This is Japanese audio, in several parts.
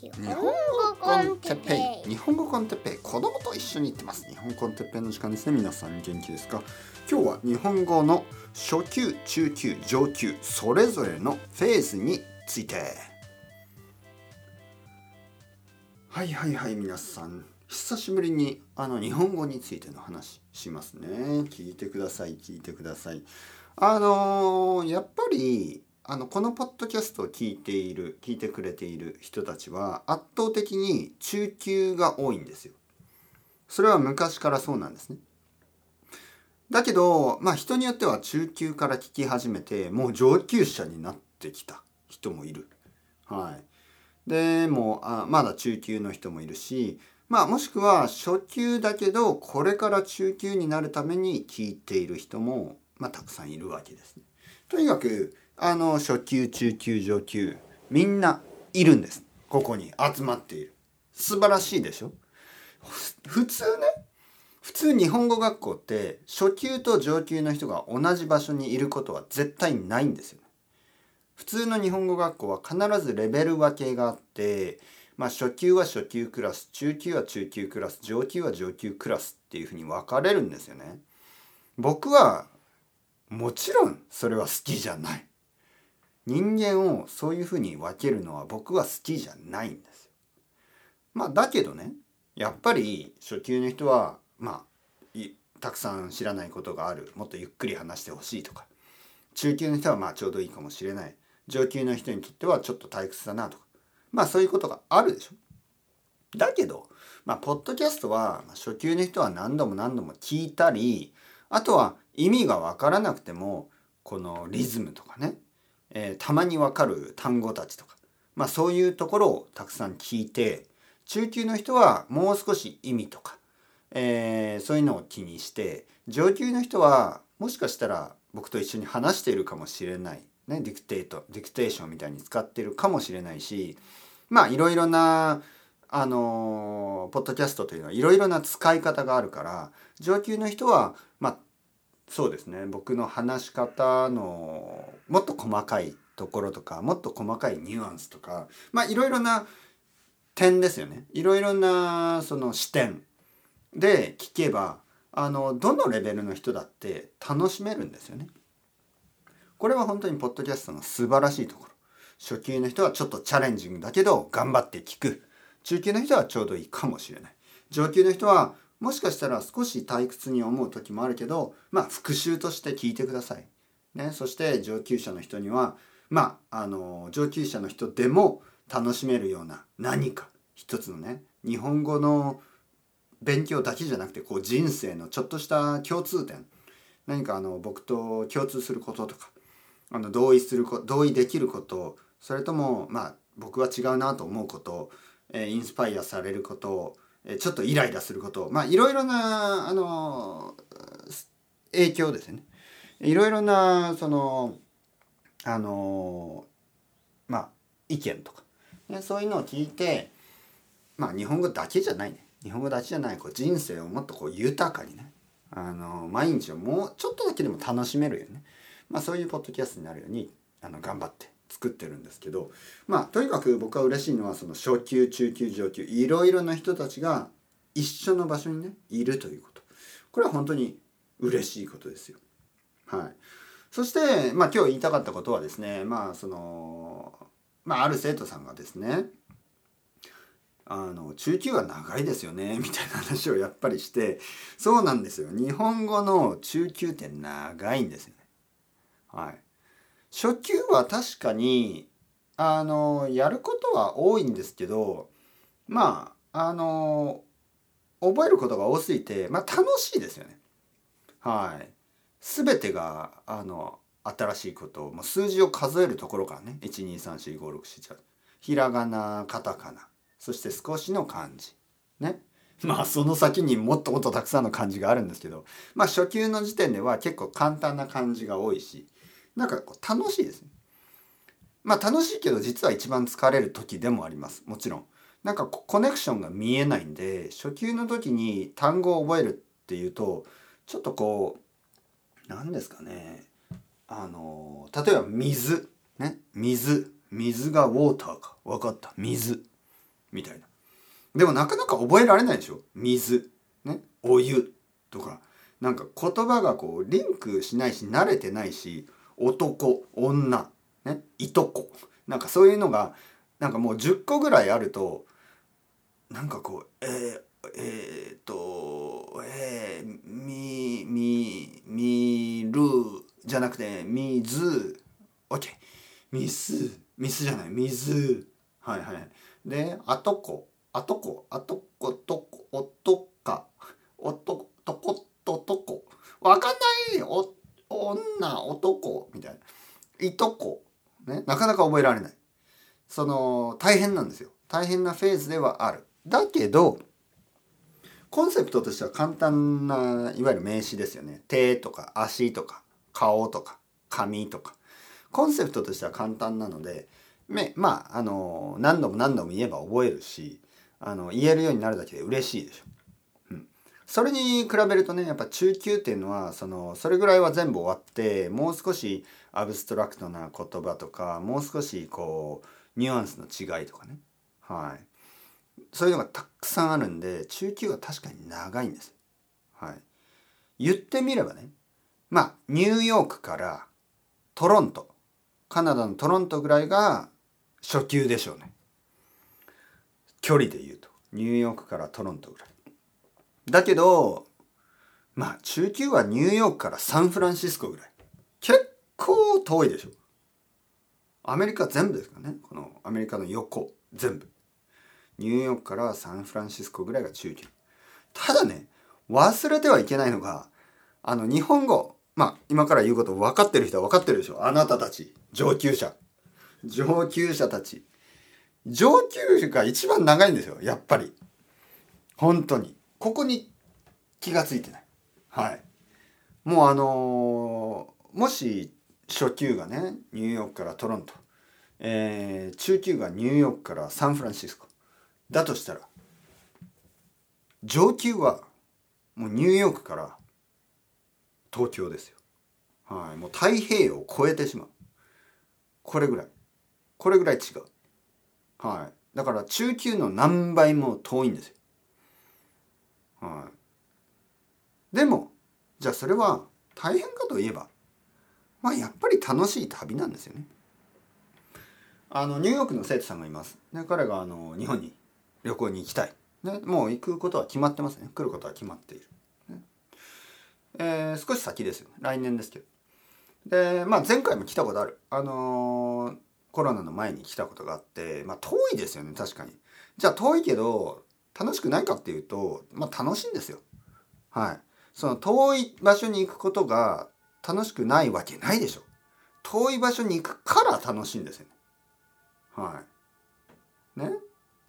日本語コンテッペイ。日本語コンテッペイ。子供と一緒に行ってます。日本コンテッペイの時間ですね。皆さん元気ですか？今日は日本語の初級中級上級それぞれのフェーズについて。はいはいはい皆さん。久しぶりにあの日本語についての話しますね。聞いてください聞いてください。あのー、やっぱりあのこのポッドキャストを聞いている聞いてくれている人たちは圧倒的に中級が多いんですよ。それは昔からそうなんですね。だけどまあ人によっては中級から聞き始めてもう上級者になってきた人もいる。はい。でもあまだ中級の人もいるしまあもしくは初級だけどこれから中級になるために聞いている人も、まあ、たくさんいるわけですね。とにかくあの初級中級上級みんないるんです。ここに集まっている。素晴らしいでしょ？普通ね？普通日本語学校って初級と上級の人が同じ場所にいることは絶対ないんですよ、普通の日本語学校は必ずレベル分けがあってまあ初級は初級クラス中級は中級クラス上級は上級クラスっていうふうに分かれるんですよね。僕はもちろんそれは好きじゃない。人間をそういうふうに分けるのは僕は好きじゃないんですよ。まあだけどねやっぱり初級の人はまあたくさん知らないことがあるもっとゆっくり話してほしいとか中級の人はまあちょうどいいかもしれない上級の人にとってはちょっと退屈だなとかまあそういうことがあるでしょ。だけどまあポッドキャストは初級の人は何度も何度も聞いたりあとは意味が分からなくてもこのリズムとかねえー、たまにわかる単語たちとか、まあ、そういうところをたくさん聞いて中級の人はもう少し意味とか、えー、そういうのを気にして上級の人はもしかしたら僕と一緒に話しているかもしれない、ね、ディクテートディクテーションみたいに使ってるかもしれないしまあいろいろなあのポッドキャストというのはいろいろな使い方があるから上級の人はまあそうですね僕の話し方のもっと細かいところとかもっと細かいニュアンスとかまあいろいろな点ですよねいろいろなその視点で聞けばあのどのレベルの人だって楽しめるんですよね。これは本当にポッドキャストの素晴らしいところ。初級の人はちょっとチャレンジングだけど頑張って聞く。中級の人はちょうどいいかもしれない。上級の人はもしかしたら少し退屈に思う時もあるけどまあ復習として聞いてください。ね、そして上級者の人にはまああの上級者の人でも楽しめるような何か一つのね日本語の勉強だけじゃなくてこう人生のちょっとした共通点何かあの僕と共通することとかあの同意するこ同意できることそれともまあ僕は違うなと思うこと、えー、インスパイアされることちょっとイライラすること。まあいろいろなあの影響ですね。いろいろなそのあのまあ意見とか、ね、そういうのを聞いてまあ日本語だけじゃないね。日本語だけじゃないこう人生をもっとこう豊かにね。あの毎日をもうちょっとだけでも楽しめるよね、まあ、そういうポッドキャストになるようにあの頑張って。作ってるんですけどまあとにかく僕は嬉しいのはその初級中級上級いろいろな人たちが一緒の場所にねいるということこれは本当に嬉しいことですよ。はい、そしてまあ今日言いたかったことはですねまあそのまあある生徒さんがですねあの中級は長いですよねみたいな話をやっぱりしてそうなんですよ日本語の中級って長いんですよね。はい、初級は確かにあのやることは多いんですけどまああの覚えることが多すぎてまあ楽しいですよね。はい。全てがあの新しいこともう数字を数えるところからね。1234567ひらがなカタカナ。そして少しの漢字。ね。まあその先にもっともっとたくさんの漢字があるんですけどまあ初級の時点では結構簡単な漢字が多いしなんか楽しいですね。まあ楽しいけど実は一番疲れる時でもあります。もちろん。なんかコネクションが見えないんで初級の時に単語を覚えるっていうとちょっとこう何ですかねあの例えば水ね水水がウォーターか分かった水みたいな。でもなかなか覚えられないでしょ水、ね、お湯とか。なんか言葉がこうリンクしないし慣れてないし男女、ね、いとこ。なんかそういうのがなんかもう10個ぐらいあるとなんかこうえー、えー、っとえー、みみみるじゃなくて水オッケー。水水じゃない。水はいはい。であとこ。あとこ。あとことこ。おとか。おととこ。ととこわかんない。お女男みたいな。いとこ。ね。なかなか覚えられない。その大変なんですよ。大変なフェーズではある。だけどコンセプトとしては簡単ないわゆる名詞ですよね。手とか足とか顔とか髪とか。コンセプトとしては簡単なのでめまああの何度も何度も言えば覚えるしあの言えるようになるだけで嬉しいでしょ。それに比べるとねやっぱ中級っていうのはそのそれぐらいは全部終わってもう少しアブストラクトな言葉とかもう少しこうニュアンスの違いとかね。はい。そういうのがたくさんあるんで中級は確かに長いんです。はい、言ってみればねまあニューヨークからトロントカナダのトロントぐらいが初級でしょうね。距離で言うと。ニューヨークからトロントぐらい。だけどまあ中級はニューヨークからサンフランシスコぐらい。結構遠いでしょ。アメリカ全部ですかね。このアメリカの横。全部。ニューヨークからサンフランシスコぐらいが中級。ただね忘れてはいけないのがあの日本語。まあ今から言うこと分かってる人は分かってるでしょ。あなたたち。上級者。上級者たち。上級が一番長いんですよ。やっぱり。本当に。ここに気がついてないはいもうあのー、もし初級がねニューヨークからトロント、えー、中級がニューヨークからサンフランシスコだとしたら上級はもうニューヨークから東京ですよ。はい、もう太平洋を越えてしまう。これぐらい。これぐらい違う。はい。だから中級の何倍も遠いんですよ。はい。でも、じゃあそれは大変かといえば、まあやっぱり楽しい旅なんですよね。あのニューヨークの生徒さんがいます。で彼があの日本に旅行に行きたい、ね、もう行くことは決まってますね。来ることは決まっている、ね。えー、少し先ですよね。来年ですけど。でまあ前回も来たことある。あのー、コロナの前に来たことがあってまあ遠いですよね確かに。じゃあ遠いけど楽しくないかっていうとまあ楽しいんですよ。はい。その遠い場所に行くことが楽しくないわけないでしょ。遠い場所に行くから楽しいんですよ。ねはい。ね？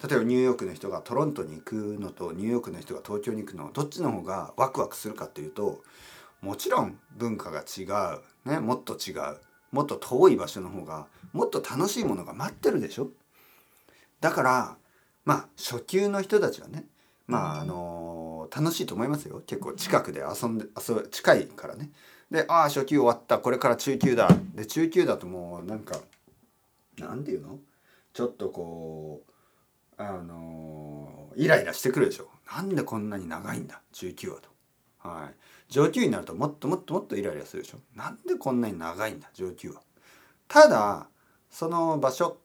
例えばニューヨークの人がトロントに行くのとニューヨークの人が東京に行くのどっちの方がワクワクするかっていうともちろん文化が違う、ね、もっと違う。もっと遠い場所の方がもっと楽しいものが待ってるでしょ。だからまあ初級の人たちはねまああのー、楽しいと思いますよ。結構近くで遊んで遊近いからね。でああ初級終わった。これから中級だ。で中級だともうなんかなんていうの？ちょっとこうあのイライラしてくるでしょ。なんでこんなに長いんだ？中級はと。はい、上級になるともっともっともっとイライラするでしょ。なんでこんなに長いんだ？上級は。ただその場所っ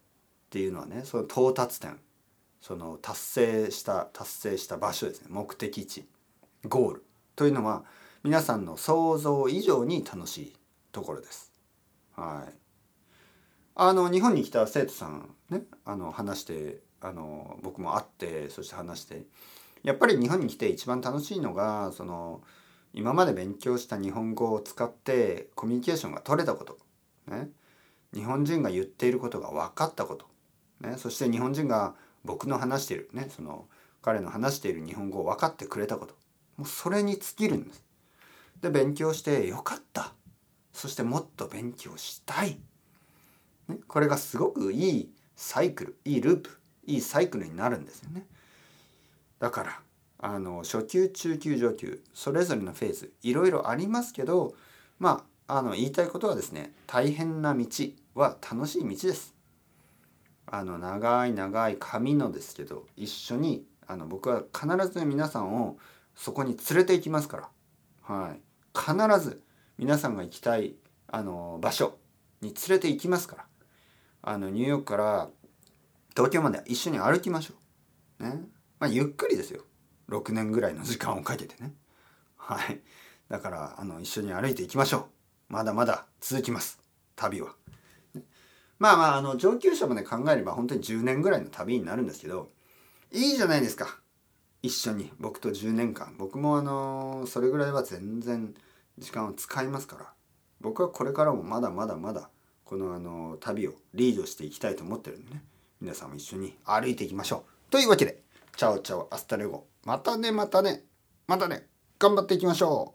ていうのはねその到達点その達成した達成した場所ですね。目的地。ゴール。というのは皆さんの想像以上に楽しいところです。はい、あの日本に来た生徒さんねあの話してあの僕も会ってそして話してやっぱり日本に来て一番楽しいのがその今まで勉強した日本語を使ってコミュニケーションが取れたこと、ね、日本人が言っていることが分かったこと、ね、そして日本人が僕の話してる、ね、その彼の話している日本語を分かってくれたこともうそれに尽きるんです。で勉強してよかったそしてもっと勉強したい、ね、これがすごくいいサイクルいいループいいサイクルになるんですよね。だからあの初級中級上級それぞれのフェーズいろいろありますけどまああの言いたいことはですね大変な道は楽しい道です。あの長い長い髪のですけど一緒にあの僕は必ず皆さんをそこに連れて行きますから、はい、必ず皆さんが行きたいあの場所に連れて行きますからあのニューヨークから東京まで一緒に歩きましょう。ね。まあ、ゆっくりですよ。6年ぐらいの時間をかけてね。はい。だから、あの、一緒に歩いていきましょう。まだまだ続きます。旅は。まあまあ、あの、上級者まで考えれば本当に10年ぐらいの旅になるんですけど、いいじゃないですか。一緒に。僕と10年間。僕もあの、それぐらいは全然時間を使いますから。僕はこれからもまだまだまだ、このあの、旅をリードしていきたいと思ってるんでね。皆さんも一緒に歩いていきましょう。というわけで、 Chao chao hasta luego。またね、またね、またね、頑張っていきましょう。